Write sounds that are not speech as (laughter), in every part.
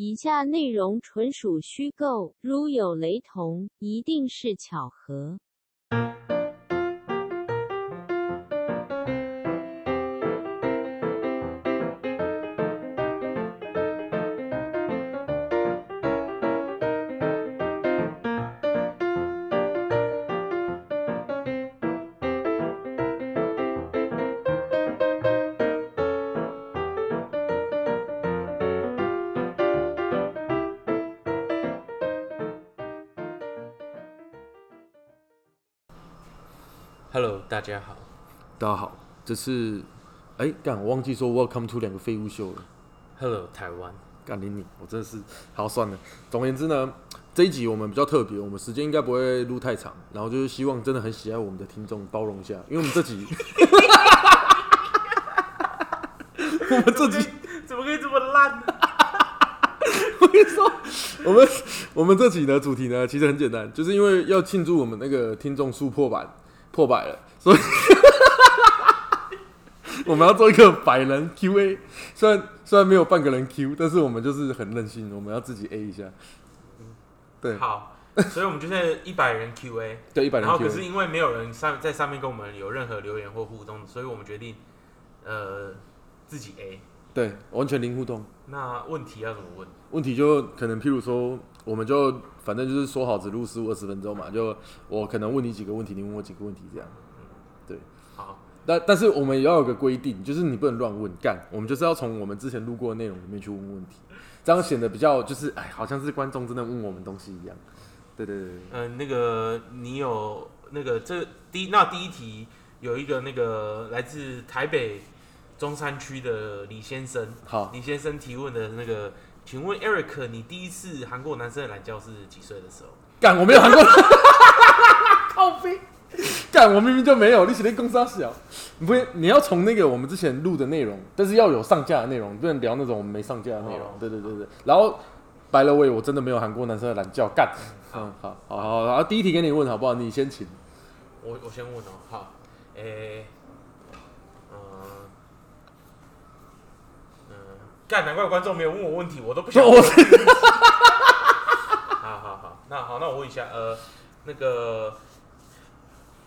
以下内容纯属虚构，如有雷同，一定是巧合。大家好。大家好，这是哎干，我忘记说 Welcome to 两个废物秀了。Hello，台湾。干你你，我真的是好算了。总而言之呢，这一集我们比较特别，我们时间应该不会录太长，然后就是希望真的很喜爱我们的听众包容一下，因为我们这集，我们这集怎么可以这么烂呢？我跟你说，我们我们这集的主题呢，其实很简单，就是因为要庆祝我们那个听众数破百破百了，所以 (laughs) 我们要做一个百人 Q&A。虽然虽然没有半个人 Q，但是我们就是很任性，我们要自己 A 一下。对好，所以我们就是一百人 Q&A，(laughs) 对，一百人然后可是。因为没有人上在上面跟我们有任何留言或互动，所以我们决定呃自己 A。对，完全零互动。那问题要怎么问？问题就可能譬如说，我们就反正就是说好只录十五二十分钟嘛，就我可能问你几个问题，你问我几个问题这样。好，但但是我们也要有个规定，就是你不能乱问干，我们就是要从我们之前录过的内容里面去问问题，这样显得比较就是哎，好像是观众真的问我们东西一样。对对对对，嗯、那个你有那个这第一那第一题有一个那个来自台北中山区的李先生，好，李先生提问的那个，请问 Eric，你第一次韩国男生的懒觉是几岁的时候？干我没有韩国，(laughs) (laughs) 干我明明就没有，你写的公司小，你不你要从那个我们之前录的内容，但是要有上架的内容，不能聊那种我们没上架的内容。哦对对对对，然后白了喂，我真的没有喊过男生的懒觉，干。好嗯，好，好，好，好，第一题给你问好不好？你先请。我我先问哦，好，诶、嗯、嗯，干，难怪观众没有问我问题，我都不想 (laughs) 问。我 (laughs) 好好好，那好，那我问一下，呃，那个，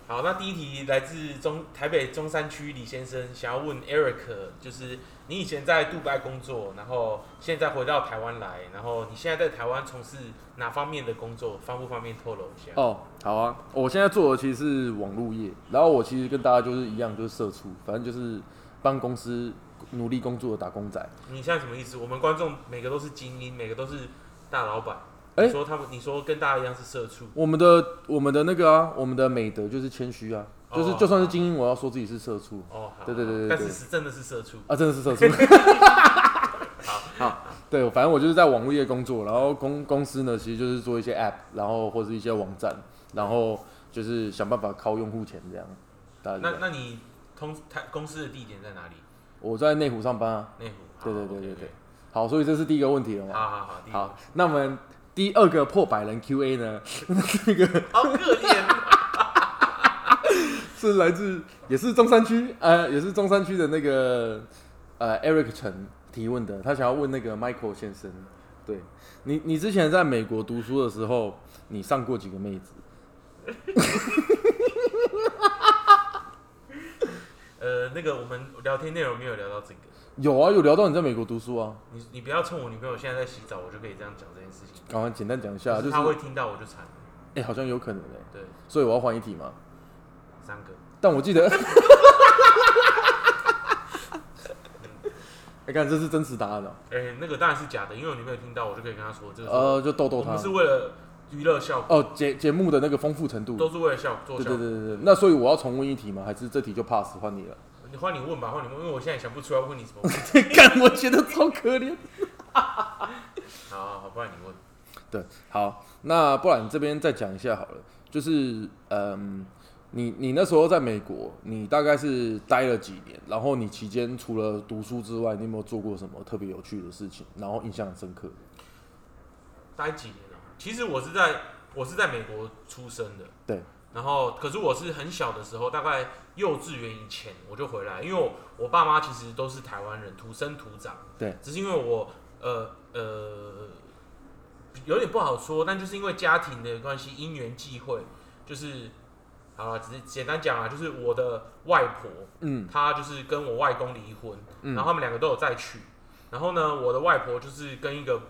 好，那第一题来自中台北中山区李先生，想要问 Eric，就是你以前在杜拜工作，然后现在回到台湾来，然后你现在在台湾从事哪方面的工作？方不方便透露一下？哦，好啊，我现在做的其实是网络业，然后我其实跟大家就是一样，就是社畜，反正就是帮公司努力工作的打工仔。你现在什么意思？我们观众每个都是精英，每个都是大老板。哎你说他们，你说跟大家一样是社畜，我们的我们的那个啊，我们的美德就是谦虚啊，就是哦就算是精英，我要说自己是社畜哦，好对对对对对但是是真的是社畜。啊，真的是社畜。(laughs) 好好，对，反正我就是在网络业工作，然后公公司呢，其实就是做一些 App，然后或是一些网站，然后就是想办法靠用户钱这样。大概是这样那那你通他公司的地点在哪里？我在内湖上班啊。内湖。对对对对 OK，OK 对。好，所以这是第一个问题了嘛？好好好，第一个好，那我们第二个破百人 Q&A 呢，(laughs) 那个好可怜。(laughs) 是来自也是中山区，呃，也是中山区的那个呃 Eric 陈提问的，他想要问那个 Michael 先生，对你，你之前在美国读书的时候，你上过几个妹子？(laughs) 呃，那个我们聊天内容没有聊到这个，有啊，有聊到你在美国读书啊，你你不要趁我女朋友现在在洗澡，我就可以这样讲这件事情。刚刚简单讲一下，就是她会听到我就惨了。哎、好像有可能哎、对，所以我要换一题嘛，三个。但我记得，(laughs) 哎、看这是真实答案哦、哎、那个当然是假的，因为我女朋友听到，我就可以跟她说，这个是呃，就逗逗她我们是为了娱乐效果，哦，节节目的那个丰富程度，都是为了效做对。对对对对，那所以我要重问一题吗？还是这题就 pass 换你了？你换你问吧，换你问，因为我现在想不出来问你什么问题。(laughs) 干，我觉得超可怜。(laughs) 好好好，不然你问。(laughs) 对，好，那不然这边再讲一下好了，就是嗯，你你那时候在美国，你大概是待了几年？然后你期间除了读书之外，你有没有做过什么特别有趣的事情？然后印象很深刻？待几年了？其实我是在我是在美国出生的，对。然后，可是我是很小的时候，大概幼稚园以前我就回来，因为我我爸妈其实都是台湾人，土生土长。对。只是因为我呃呃有点不好说，但就是因为家庭的关系，因缘际会，就是好了，只是简单讲啊，就是我的外婆，嗯她就是跟我外公离婚，嗯然后他们两个都有再娶，然后呢，我的外婆就是跟一个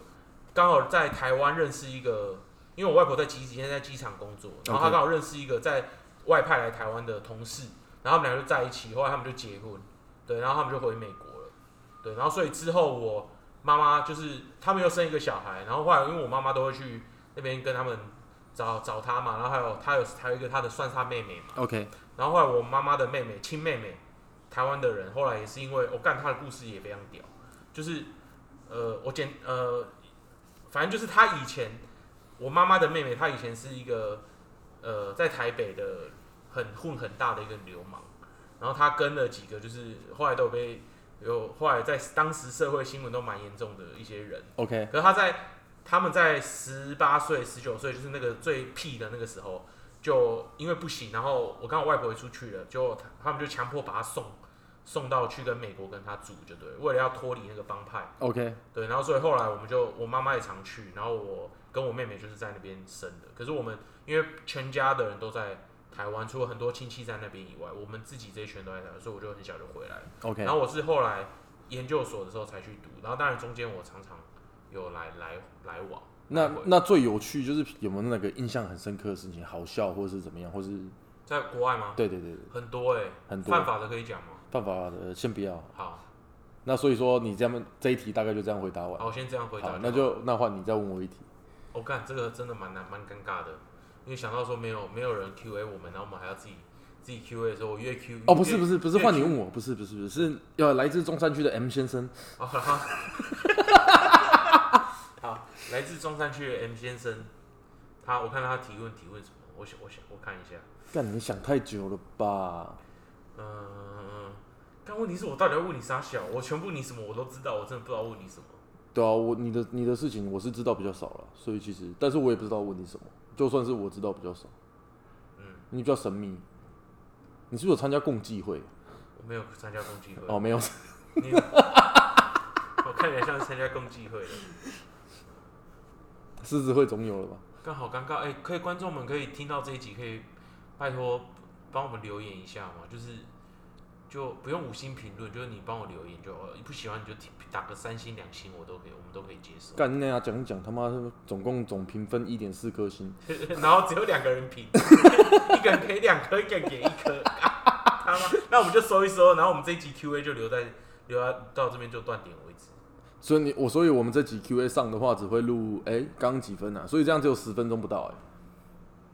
刚好在台湾认识一个，因为我外婆在机现在在机场工作，然后她刚好认识一个在外派来台湾的同事，然后他们俩就在一起，后来他们就结婚，对，然后他们就回美国了，对，然后所以之后我妈妈就是他们又生一个小孩，然后后来因为我妈妈都会去那边跟他们找找他嘛，然后还有他有还有一个他的算是他妹妹嘛，，OK，然后后来我妈妈的妹妹亲妹妹，台湾的人，后来也是因为我干他的故事也非常屌，就是呃我简呃反正就是他以前我妈妈的妹妹，她以前是一个呃在台北的很混很大的一个流氓，然后她跟了几个就是后来都有被有后来在当时社会新闻都蛮严重的一些人。OK，可是她在他们在十八岁、十九岁，就是那个最屁的那个时候，就因为不行，然后我刚好外婆也出去了，就他他们就强迫把她送送到去跟美国跟他住，就对了，为了要脱离那个帮派，OK，对，然后所以后来我们就我妈妈也常去，然后我跟我妹妹就是在那边生的，可是我们因为全家的人都在台湾，除了很多亲戚在那边以外，我们自己这一圈都在台湾，所以我就很小就回来了。OK，然后我是后来研究所的时候才去读，然后当然中间我常常有来来来往。那那最有趣就是有没有那个印象很深刻的事情，好笑或者是怎么样，或是在国外吗？对对对对，很多哎、很多犯法的可以讲吗？犯法的先不要。好，那所以说你这样这一题大概就这样回答完。好，我先这样回答好，好。那就那换你再问我一题。我干、这个真的蛮难蛮尴尬的，因为想到说没有没有人 Q A 我们，然后我们还要自己自己 Q A 的时候，我越 Q 哦，不是不是不是，换你问我，不是不是不是，是要来自中山区的 M 先生。哦，好，好，来自中山区的 M 先生，他我看他提问提问什么，我想我想我看一下，干，你想太久了吧？嗯、但问题是我到底要问你啥小？我全部你什么我都知道，我真的不知道问你什么。对啊，我你的你的事情我是知道比较少了，所以其实，但是我也不知道问你什么。就算是我知道比较少，嗯，你比较神秘。你是不是有参加共济会？我没有参加共济会。哦，没有。(laughs) 你我看起来像是参加共济会的，狮子会总有了吧？刚好尴尬。哎、可以观众们可以听到这一集，可以拜托帮我们留言一下嘛，就是就不用五星评论，就是你帮我留言就好了。你不喜欢你就打个三星两星，我都可以，我们都可以接受。干那样讲一讲，他妈的总共总评分一点四颗星，(laughs) 然后只有两个人评，(laughs) 一个人给两颗，一个人给一颗。(laughs) 他妈，那我们就收一收，然后我们这一集 Q&A 就留在留在到这边就断点为止。所以你我所以我们这集 Q&A 上的话只会录哎刚刚几分啊？所以这样只有十分钟不到哎、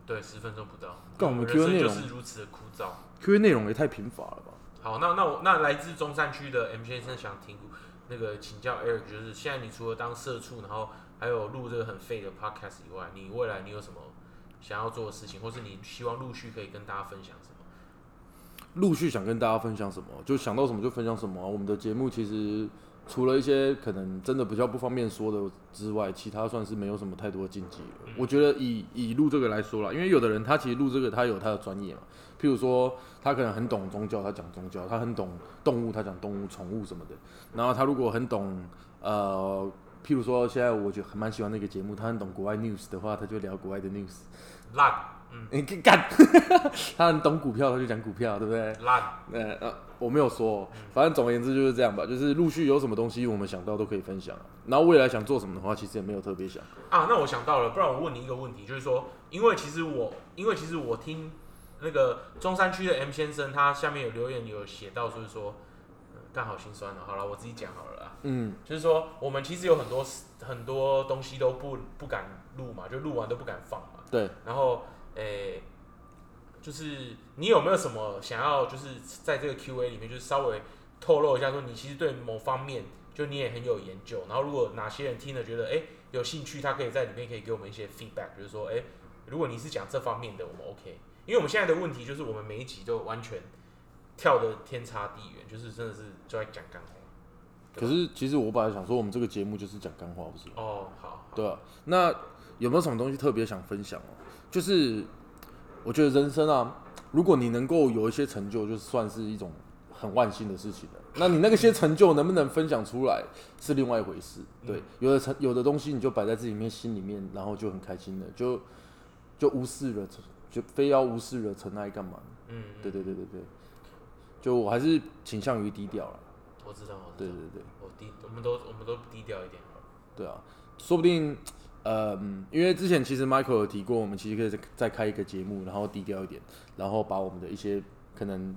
对，十分钟不到。干我们 Q&A 内容是如此的枯燥。Q&A 内容也太贫乏了吧？好，那那我那来自中山区的 M 先生想听那个请教 Eric，就是现在你除了当社畜，然后还有录这个很废的 podcast 以外，你未来你有什么想要做的事情，或是你希望陆续可以跟大家分享什么？陆续想跟大家分享什么，就想到什么就分享什么啊、我们的节目其实除了一些可能真的比较不方便说的之外，其他算是没有什么太多的禁忌了。我觉得以以录这个来说啦，因为有的人他其实录这个他有他的专业嘛，譬如说他可能很懂宗教，他讲宗教；他很懂动物，他讲动物、宠物什么的。然后他如果很懂呃，譬如说现在我觉得很蛮喜欢那个节目，他很懂国外 news 的话，他就聊国外的 news。烂，嗯，你干，(laughs) 他很懂股票，他就讲股票，对不对？烂，呃呃，我没有说，反正总而言之就是这样吧，就是陆续有什么东西我们想到都可以分享啊。然后未来想做什么的话，其实也没有特别想。啊，那我想到了，不然我问你一个问题，就是说，因为其实我，因为其实我听那个中山区的 M 先生，他下面有留言有写到，就是说，呃干、好心酸哦。好了，我自己讲好了啦。嗯，就是说，我们其实有很多很多东西都不不敢录嘛，就录完都不敢放嘛。对，然后，诶、就是你有没有什么想要，就是在这个 Q&A 里面，就是稍微透露一下，说你其实对某方面，就你也很有研究。然后，如果哪些人听了觉得，诶有兴趣，他可以在里面可以给我们一些 feedback，比如说，诶如果你是讲这方面的，我们 OK。因为我们现在的问题就是，我们每一集都完全跳的天差地远，就是真的是就在讲干话。可是其实我本来想说，我们这个节目就是讲干话，不是？哦，好，好对啊，那有没有什么东西特别想分享哦？就是我觉得人生啊，如果你能够有一些成就，就算是一种很万幸的事情了。那你那个些成就能不能分享出来是另外一回事。对，有的成有的东西你就摆在自己面心里面，然后就很开心的，就就无视了，就非要无视了尘埃干嘛？嗯，对对对对对，就我还是倾向于低调了。我知道，我知道，对对对。我低，我们都我们都低调一点。对啊，说不定，呃，因为之前其实 Michael 有提过，我们其实可以再再开一个节目，然后低调一点，然后把我们的一些可能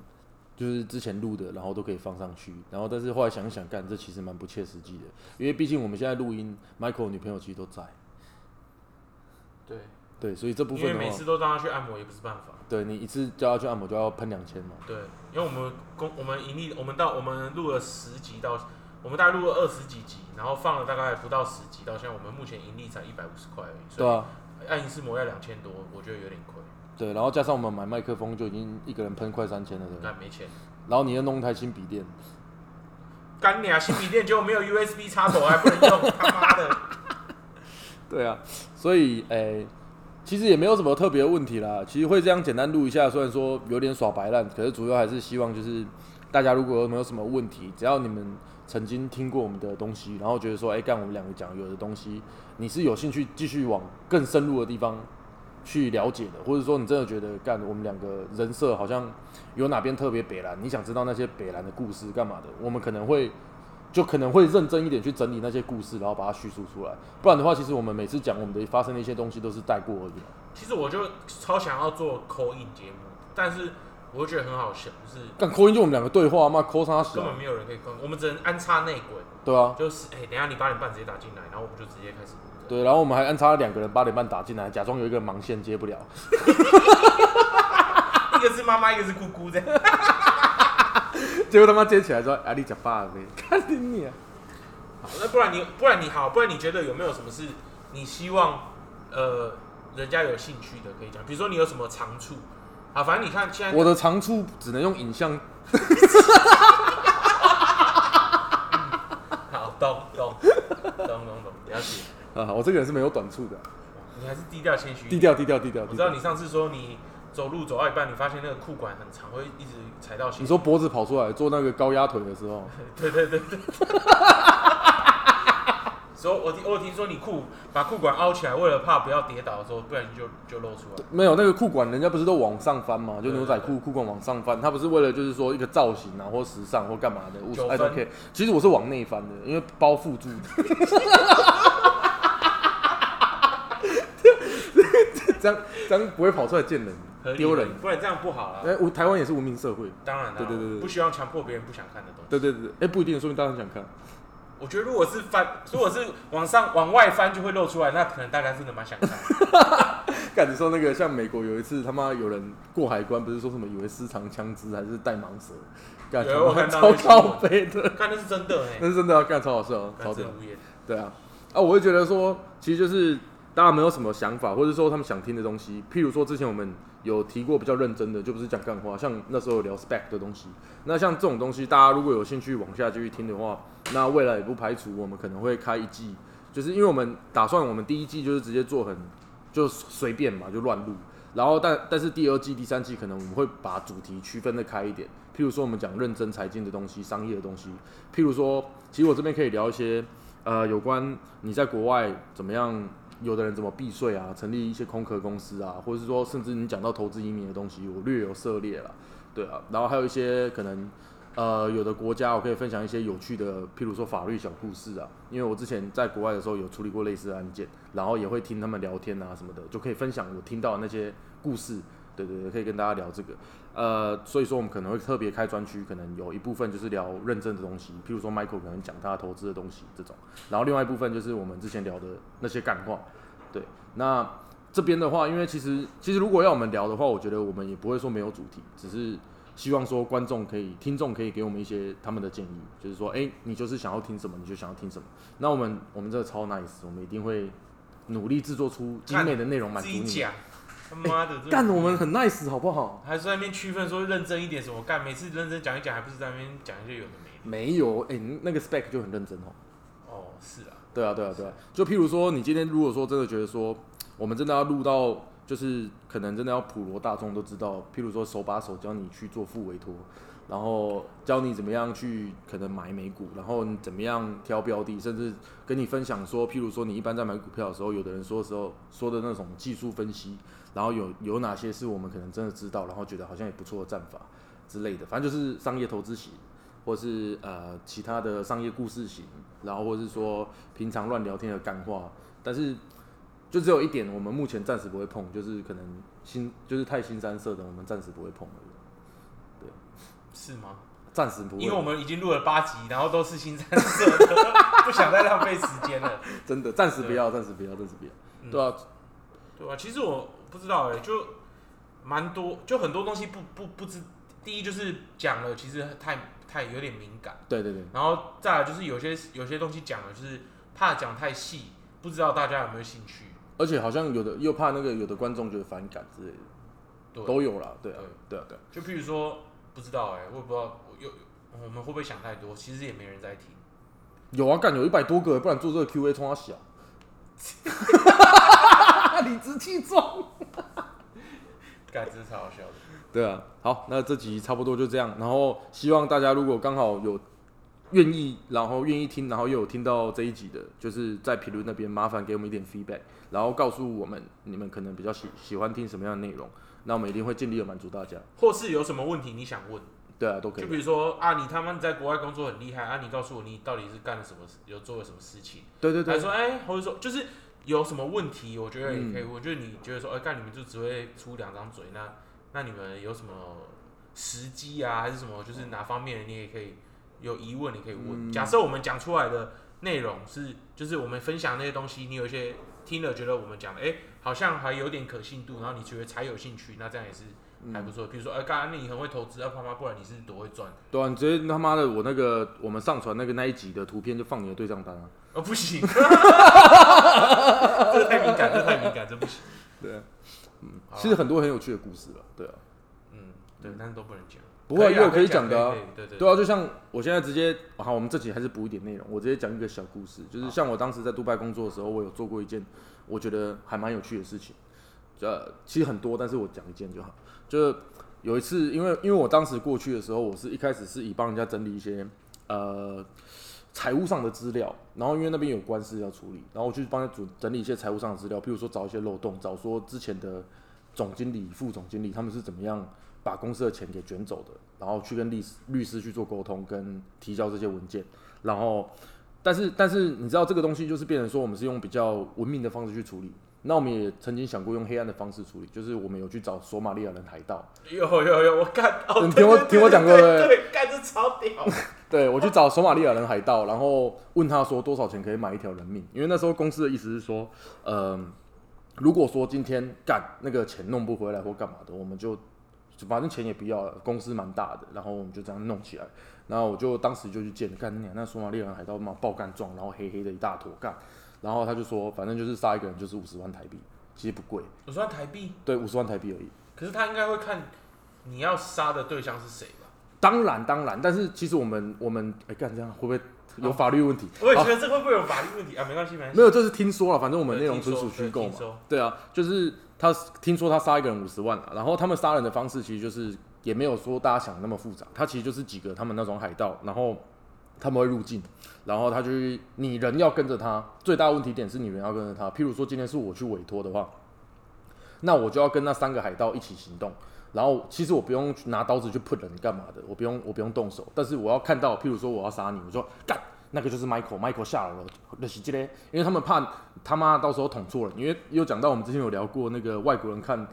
就是之前录的，然后都可以放上去。然后，但是后来想一想，干这其实蛮不切实际的，因为毕竟我们现在录音，Michael 女朋友其实都在。对对，所以这部因分的话，为每次都让他去按摩也不是办法。对你一次叫他去按摩就要喷两千嘛。对，因为我们公我们盈利，我们到我们录了十集到，我们大概录了二十几集，然后放了大概不到十集，到现在我们目前盈利才一百五十块而已，所以对啊，按一次摩要两千多，我觉得有点亏，对，然后加上我们买麦克风就已经一个人喷快三千了，对不对？干没钱。然后你又弄一台新笔电，干你啊！新笔电结果没有 USB 插头，还不能用，他妈的！(laughs) 对啊，所以诶、其实也没有什么特别的问题啦。其实会这样简单录一下，虽然说有点耍白烂，可是主要还是希望就是大家如果有没有什么问题，只要你们曾经听过我们的东西，然后觉得说，哎、干我们两个讲有的东西，你是有兴趣继续往更深入的地方去了解的，或者说你真的觉得干我们两个人设好像有哪边特别北蓝，你想知道那些北蓝的故事干嘛的，我们可能会。就可能会认真一点去整理那些故事，然后把它叙述出来。不然的话，其实我们每次讲我们的发生的一些东西都是带过而已。其实我就超想要做口音节目，但是我觉得很好笑，就是但扣音就我们两个对话嘛，扣啥小根本？没有人可以跟，我们只能安插内鬼，对啊，就是哎、等一下你八点半直接打进来，然后我们就直接开始录。对，然后我们还安插了两个人八点半打进来，假装有一个盲线接不了。(laughs) 一个是妈妈，一个是姑姑这样。结果他妈接起来说：“啊，你讲爸呗，(laughs) 看你你啊。好，那不然你不然你好，不然你觉得有没有什么是你希望呃人家有兴趣的可以讲？比如说你有什么长处啊？反正你看现在我的长处只能用影像，(laughs) 好懂懂懂懂懂了解，啊，我这个人是没有短处的，你还是低调谦虚。低调低调。低调我知道你上次说你走路走到一半，你发现那个裤管很长，会一直踩到鞋。你说脖子跑出来做那个高压腿的时候，对对对对。(laughs) 说，我听我听说你裤把裤管凹起来，为了怕不要跌倒的时候，不然就就露出来。没有那个裤管，人家不是都往上翻嘛？就牛仔裤裤管往上翻，它不是为了就是说一个造型啊，或时尚或干嘛的。九分。(laughs) 其实我是往内翻的，因为包覆住。(laughs) 这样这样不会跑出来见人丢人。不然这样不好啦。哎，我台湾也是文明社会。当然，当然对对对对不希望强迫别人不想看的东西。对对对，哎，不一定，说明大家想看。我觉得如果是翻，如果是往上往外翻就会露出来，那可能大家真的蛮想看。(laughs) 干你说那个像美国有一次他妈有人过海关，不是说什么以为私藏枪支还是带盲蛇，干有我超那个新闻靠背的，看那是真的哎、那是真的要干超好笑，超真。无言。对啊，啊，我会觉得说，其实就是大家没有什么想法，或者说他们想听的东西，譬如说之前我们有提过比较认真的，就不是讲干话，像那时候聊 spec 的东西。那像这种东西，大家如果有兴趣往下继续听的话，那未来也不排除我们可能会开一季，就是因为我们打算我们第一季就是直接做很就随便嘛，就乱录。然后但但是第二季、第三季可能我们会把主题区分的开一点，譬如说我们讲认真财经的东西、商业的东西，譬如说，其实我这边可以聊一些呃有关你在国外怎么样，有的人怎么避税啊，成立一些空壳公司啊，或者是说甚至你讲到投资移民的东西，我略有涉猎了，对啊，然后还有一些可能。呃，有的国家我可以分享一些有趣的，譬如说法律小故事啊，因为我之前在国外的时候有处理过类似的案件，然后也会听他们聊天啊什么的，就可以分享我听到的那些故事，对对对，可以跟大家聊这个。呃，所以说我们可能会特别开专区，可能有一部分就是聊认证的东西，譬如说 Michael 可能讲他投资的东西这种，然后另外一部分就是我们之前聊的那些干话。对，那这边的话，因为其实其实如果要我们聊的话，我觉得我们也不会说没有主题，只是希望说观众可以、听众可以给我们一些他们的建议，就是说，哎、你就是想要听什么，你就想要听什么。那我们我们这个超 nice，我们一定会努力制作出精美的内容满足你。他妈的，干，我们很 nice 好不好？还是在那边区分说认真一点什么干，每次认真讲一讲，还不是在那边讲一些有的没的。没有，哎、那个 spec 就很认真哦。哦，是啊，对啊，对啊，对啊。就譬如说，你今天如果说真的觉得说，我们真的要录到，就是可能真的要普罗大众都知道，譬如说手把手教你去做副委托，然后教你怎么样去可能买美股，然后你怎么样挑标的，甚至跟你分享说，譬如说你一般在买股票的时候，有的人说的时候说的那种技术分析，然后有有哪些是我们可能真的知道，然后觉得好像也不错的战法之类的，反正就是商业投资型，或是呃其他的商业故事型，然后或是说平常乱聊天的干话，但是就只有一点，我们目前暂时不会碰，就是可能新就是太新三色的，我们暂时不会碰而已。是吗？暂时不会，因为我们已经录了八集，然后都是新三色的，(laughs) 不想再浪费时间了。真的暂时不要，暂时不要，暂时不要。嗯对啊，对啊，其实我不知道哎、就蛮多，就很多东西不不不知。第一就是讲了，其实太太有点敏感，对对对，然后再来就是有些有些东西讲了，就是怕讲太细，不知道大家有没有兴趣。而且好像有的又怕那个有的观众觉得反感之类的，对，都有啦。对啊，对啊，对啊。就譬如说，不知道哎、我也不知道有我们会不会想太多，其实也没人在听。有啊，干有一百多个，不然做这个 Q&A 冲他小，(laughs) 理直气壮。(laughs) 感觉超好笑的。对啊，好，那这集差不多就这样。然后希望大家如果刚好有愿意，然后愿意听，然后又有听到这一集的，就是在评论那边麻烦给我们一点 feedback，然后告诉我们你们可能比较喜喜欢听什么样的内容，那我们一定会尽力的满足大家。或是有什么问题你想问，对啊，都可以。就比如说啊，你他妈在国外工作很厉害啊，你告诉我你到底是干了什么，有做了什么事情？对对对，还说哎、或者说就是有什么问题，我觉得也可以。嗯我觉得你觉得说，哎、干你们就只会出两张嘴，那那你们有什么时机啊，还是什么，就是哪方面你也可以有疑问，你可以问。嗯假设我们讲出来的内容是，就是我们分享那些东西，你有一些听了觉得我们讲的，哎、好像还有点可信度，然后你觉得才有兴趣，那这样也是还不错。比如说，哎、刚刚你很会投资，啊，他妈，不然你是多会赚？对啊，你直接他妈的我那个我们上传那个那一集的图片就放你的对账单啊。哦，不行，(laughs) 这太敏感，这太敏感，这不行。对啊，嗯，其实很多很有趣的故事了，对啊，嗯，对，但是都不能讲。不会也有可以讲讲的对啊，就像我现在直接，好，我们这集还是补一点内容，我直接讲一个小故事，就是像我当时在杜拜工作的时候，我有做过一件我觉得还蛮有趣的事情，呃，其实很多，但是我讲一件就好，就是有一次，因为因为我当时过去的时候，我是一开始是以帮人家整理一些呃财务上的资料，然后因为那边有官司要处理，然后我去帮他整整理一些财务上的资料，譬如说找一些漏洞，找说之前的总经理、副总经理他们是怎么样把公司的钱给卷走的，然后去跟律师律师去做沟通跟提交这些文件，然后但是但是你知道这个东西就是变成说我们是用比较文明的方式去处理。那我们也曾经想过用黑暗的方式处理，就是我们有去找索马利亚人海盗，有有有，我看哦，你听我听我讲过对干这超屌。(laughs) 对我去找索马利亚人海盗，然后问他说多少钱可以买一条人命？因为那时候公司的意思是说，呃，如果说今天干那个钱弄不回来或干嘛的，我们就就反正钱也不要了，公司蛮大的，然后我们就这样弄起来。然后我就当时就去见干你娘那索马利亚人海盗嘛爆干壮，然后黑黑的一大坨干，然后他就说反正就是杀一个人就是五十万台币，其实不贵，五十万台币，对，五十万台币而已。可是他应该会看你要杀的对象是谁吧？当然当然，但是其实我们我们哎干这样会不会有法律问题？我也觉得这会不会有法律问题啊？没关系，没关系。没有，这是听说了，反正我们对内容纯属虚构嘛对啊，就是他听说他杀一个人五十万啊，然后他们杀人的方式其实就是也没有说大家想的那么复杂，他其实就是几个他们那种海盗，然后他们会入境，然后他就是你人要跟着他，最大问题点是你人要跟着他。譬如说今天是我去委托的话，那我就要跟那三个海盗一起行动。然后其实我不用拿刀子去碰人干嘛的，我不用我不用动手，但是我要看到，譬如说我要杀你，我说干，那个就是 Michael，Michael 下来了，那袭击嘞，因为他们怕他妈到时候捅错了，因为又讲到我们之前有聊过那个外国人看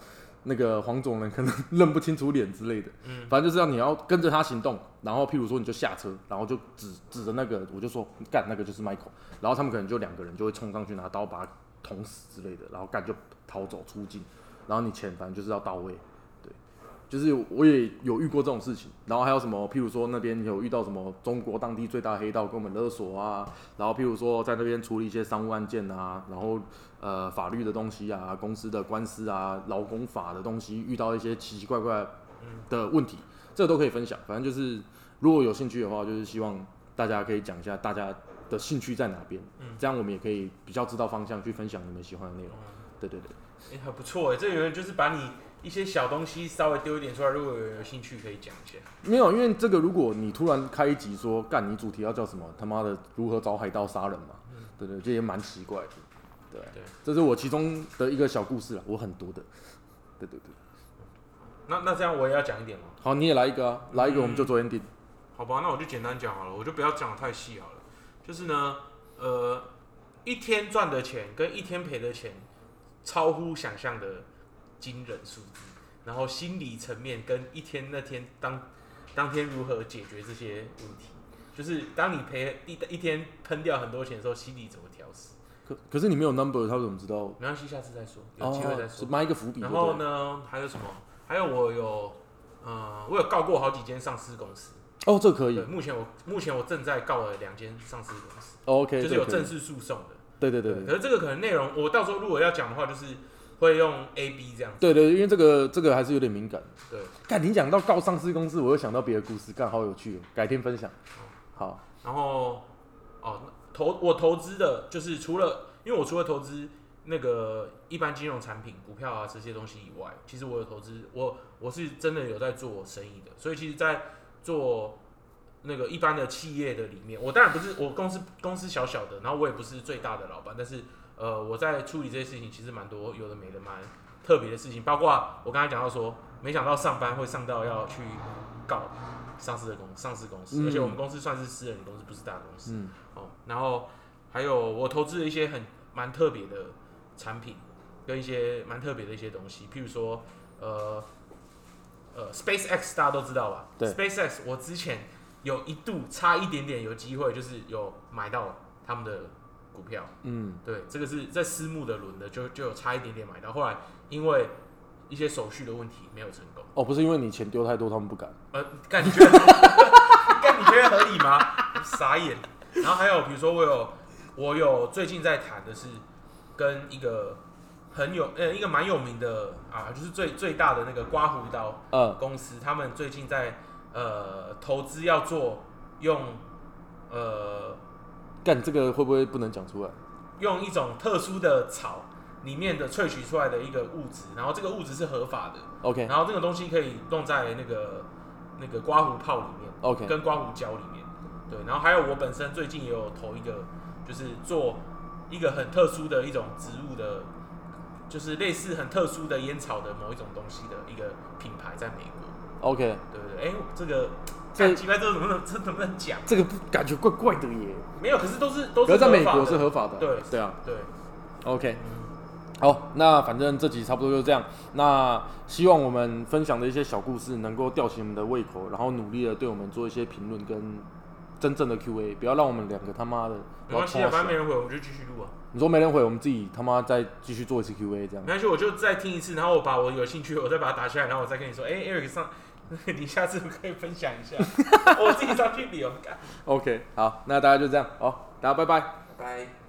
那个黄种人可能 (laughs) 认不清楚脸之类的，嗯反正就是要你要跟着他行动，然后譬如说你就下车，然后就指指着那个，我就说干那个就是 Michael，然后他们可能就两个人就会冲上去拿刀把他捅死之类的，然后干就逃走出境，然后你钱反正就是要到位。就是我也有遇过这种事情，然后还有什么，譬如说那边有遇到什么中国当地最大黑道跟我们勒索啊，然后譬如说在那边处理一些商务案件啊，然后呃法律的东西啊，公司的官司啊，劳工法的东西，遇到一些奇奇怪怪的问题，这个都可以分享。反正就是如果有兴趣的话，就是希望大家可以讲一下大家的兴趣在哪边，嗯这样我们也可以比较知道方向去分享你们喜欢的内容。对对对，哎、还不错哎，这有人就是把你一些小东西稍微丢一点出来，如果有有兴趣可以讲一下。没有，因为这个如果你突然开一集说干，你主题要叫什么？他妈的如何找海盗杀人嘛？对对，这也蛮奇怪的。对，对这是我其中的一个小故事了，我很多的。对对对，那那这样我也要讲一点吗？好，你也来一个啊，来一个我们就做 ending。好吧，那我就简单讲好了，我就不要讲的太细好了。就是呢，呃，一天赚的钱跟一天赔的钱超乎想象的惊人数字，然后心理层面跟一天那天当当天如何解决这些问题，就是当你赔一一天喷掉很多钱的时候，心理怎么调试？可可是你没有 number，他怎么知道？没关系，下次再说，有机会再说。埋一个伏笔。然？后呢，还有什么？还有我有，呃，我有告过好几间上市公司。哦，这可以，。目前我目前我正在告了两间上市公司，OK，就是有正式诉讼的。对对对对可是这个可能内容，我到时候如果要讲的话，就是会用 A B 这样子。对对，因为这个这个还是有点敏感。对，看，你讲到告上市公司，我又想到别的故事，干好有趣哦，改天分享。好，然后哦，投我投资的就是除了，因为我除了投资那个一般金融产品、股票啊这些东西以外，其实我有投资，我我是真的有在做生意的，所以其实，在做那个一般的企业的里面，我当然不是我公司公司小小的，然后我也不是最大的老板，但是呃，我在处理这些事情，其实蛮多有的没的，蛮特别的事情，包括我刚才讲到说，没想到上班会上到要去告上市的公上市公司，嗯而且我们公司算是私人公司，不是大公司。嗯，哦，然后还有我投资了一些很蛮特别的产品，跟一些蛮特别的一些东西，譬如说，呃呃，SpaceX 大家都知道吧？对，SpaceX 我之前有一度差一点点有机会，就是有买到他们的股票，嗯，对，这个是在私募的轮的，就就有差一点点买到，后来因为一些手续的问题没有成功。哦，不是因为你钱丢太多，他们不敢。呃，干你觉得？(laughs) 干你觉得合理吗？傻眼。然后还有比如说我有我有最近在谈的是跟一个很有呃一个蛮有名的啊，就是最最大的那个刮胡刀嗯，公司，他们最近在呃投资要做用呃干这个会不会不能讲出来？用一种特殊的草里面的萃取出来的一个物质，然后这个物质是合法的，OK 然后这个东西可以弄在那个那个刮胡泡里面。OK，跟刮胡胶里面，对，然后还有我本身最近也有投一个，就是做一个很特殊的一种植物的，就是类似很特殊的烟草的某一种东西的一个品牌，在美国，OK，对不对？哎、这个这看奇怪，这个能不能这能不能讲？这个不感觉怪怪的耶。没有，可是都是都是在美国是合法的。对对啊对，，OK。好，那反正这集差不多就这样。那希望我们分享的一些小故事能够吊起我们的胃口，然后努力的对我们做一些评论跟真正的 Q&A，不要让我们两个他妈的没关系啊，反正没人回，我们就继续录啊，你说没人回，我们自己他妈再继续做一次 Q&A 这样没。关系，我就再听一次，然后我把我有兴趣，我再把它打下来，然后我再跟你说，哎、e r i c 上，(laughs) 你下次可以分享一下，(laughs) 我自己上去旅游看 OK，好，那大家就这样，好，大家拜拜。拜。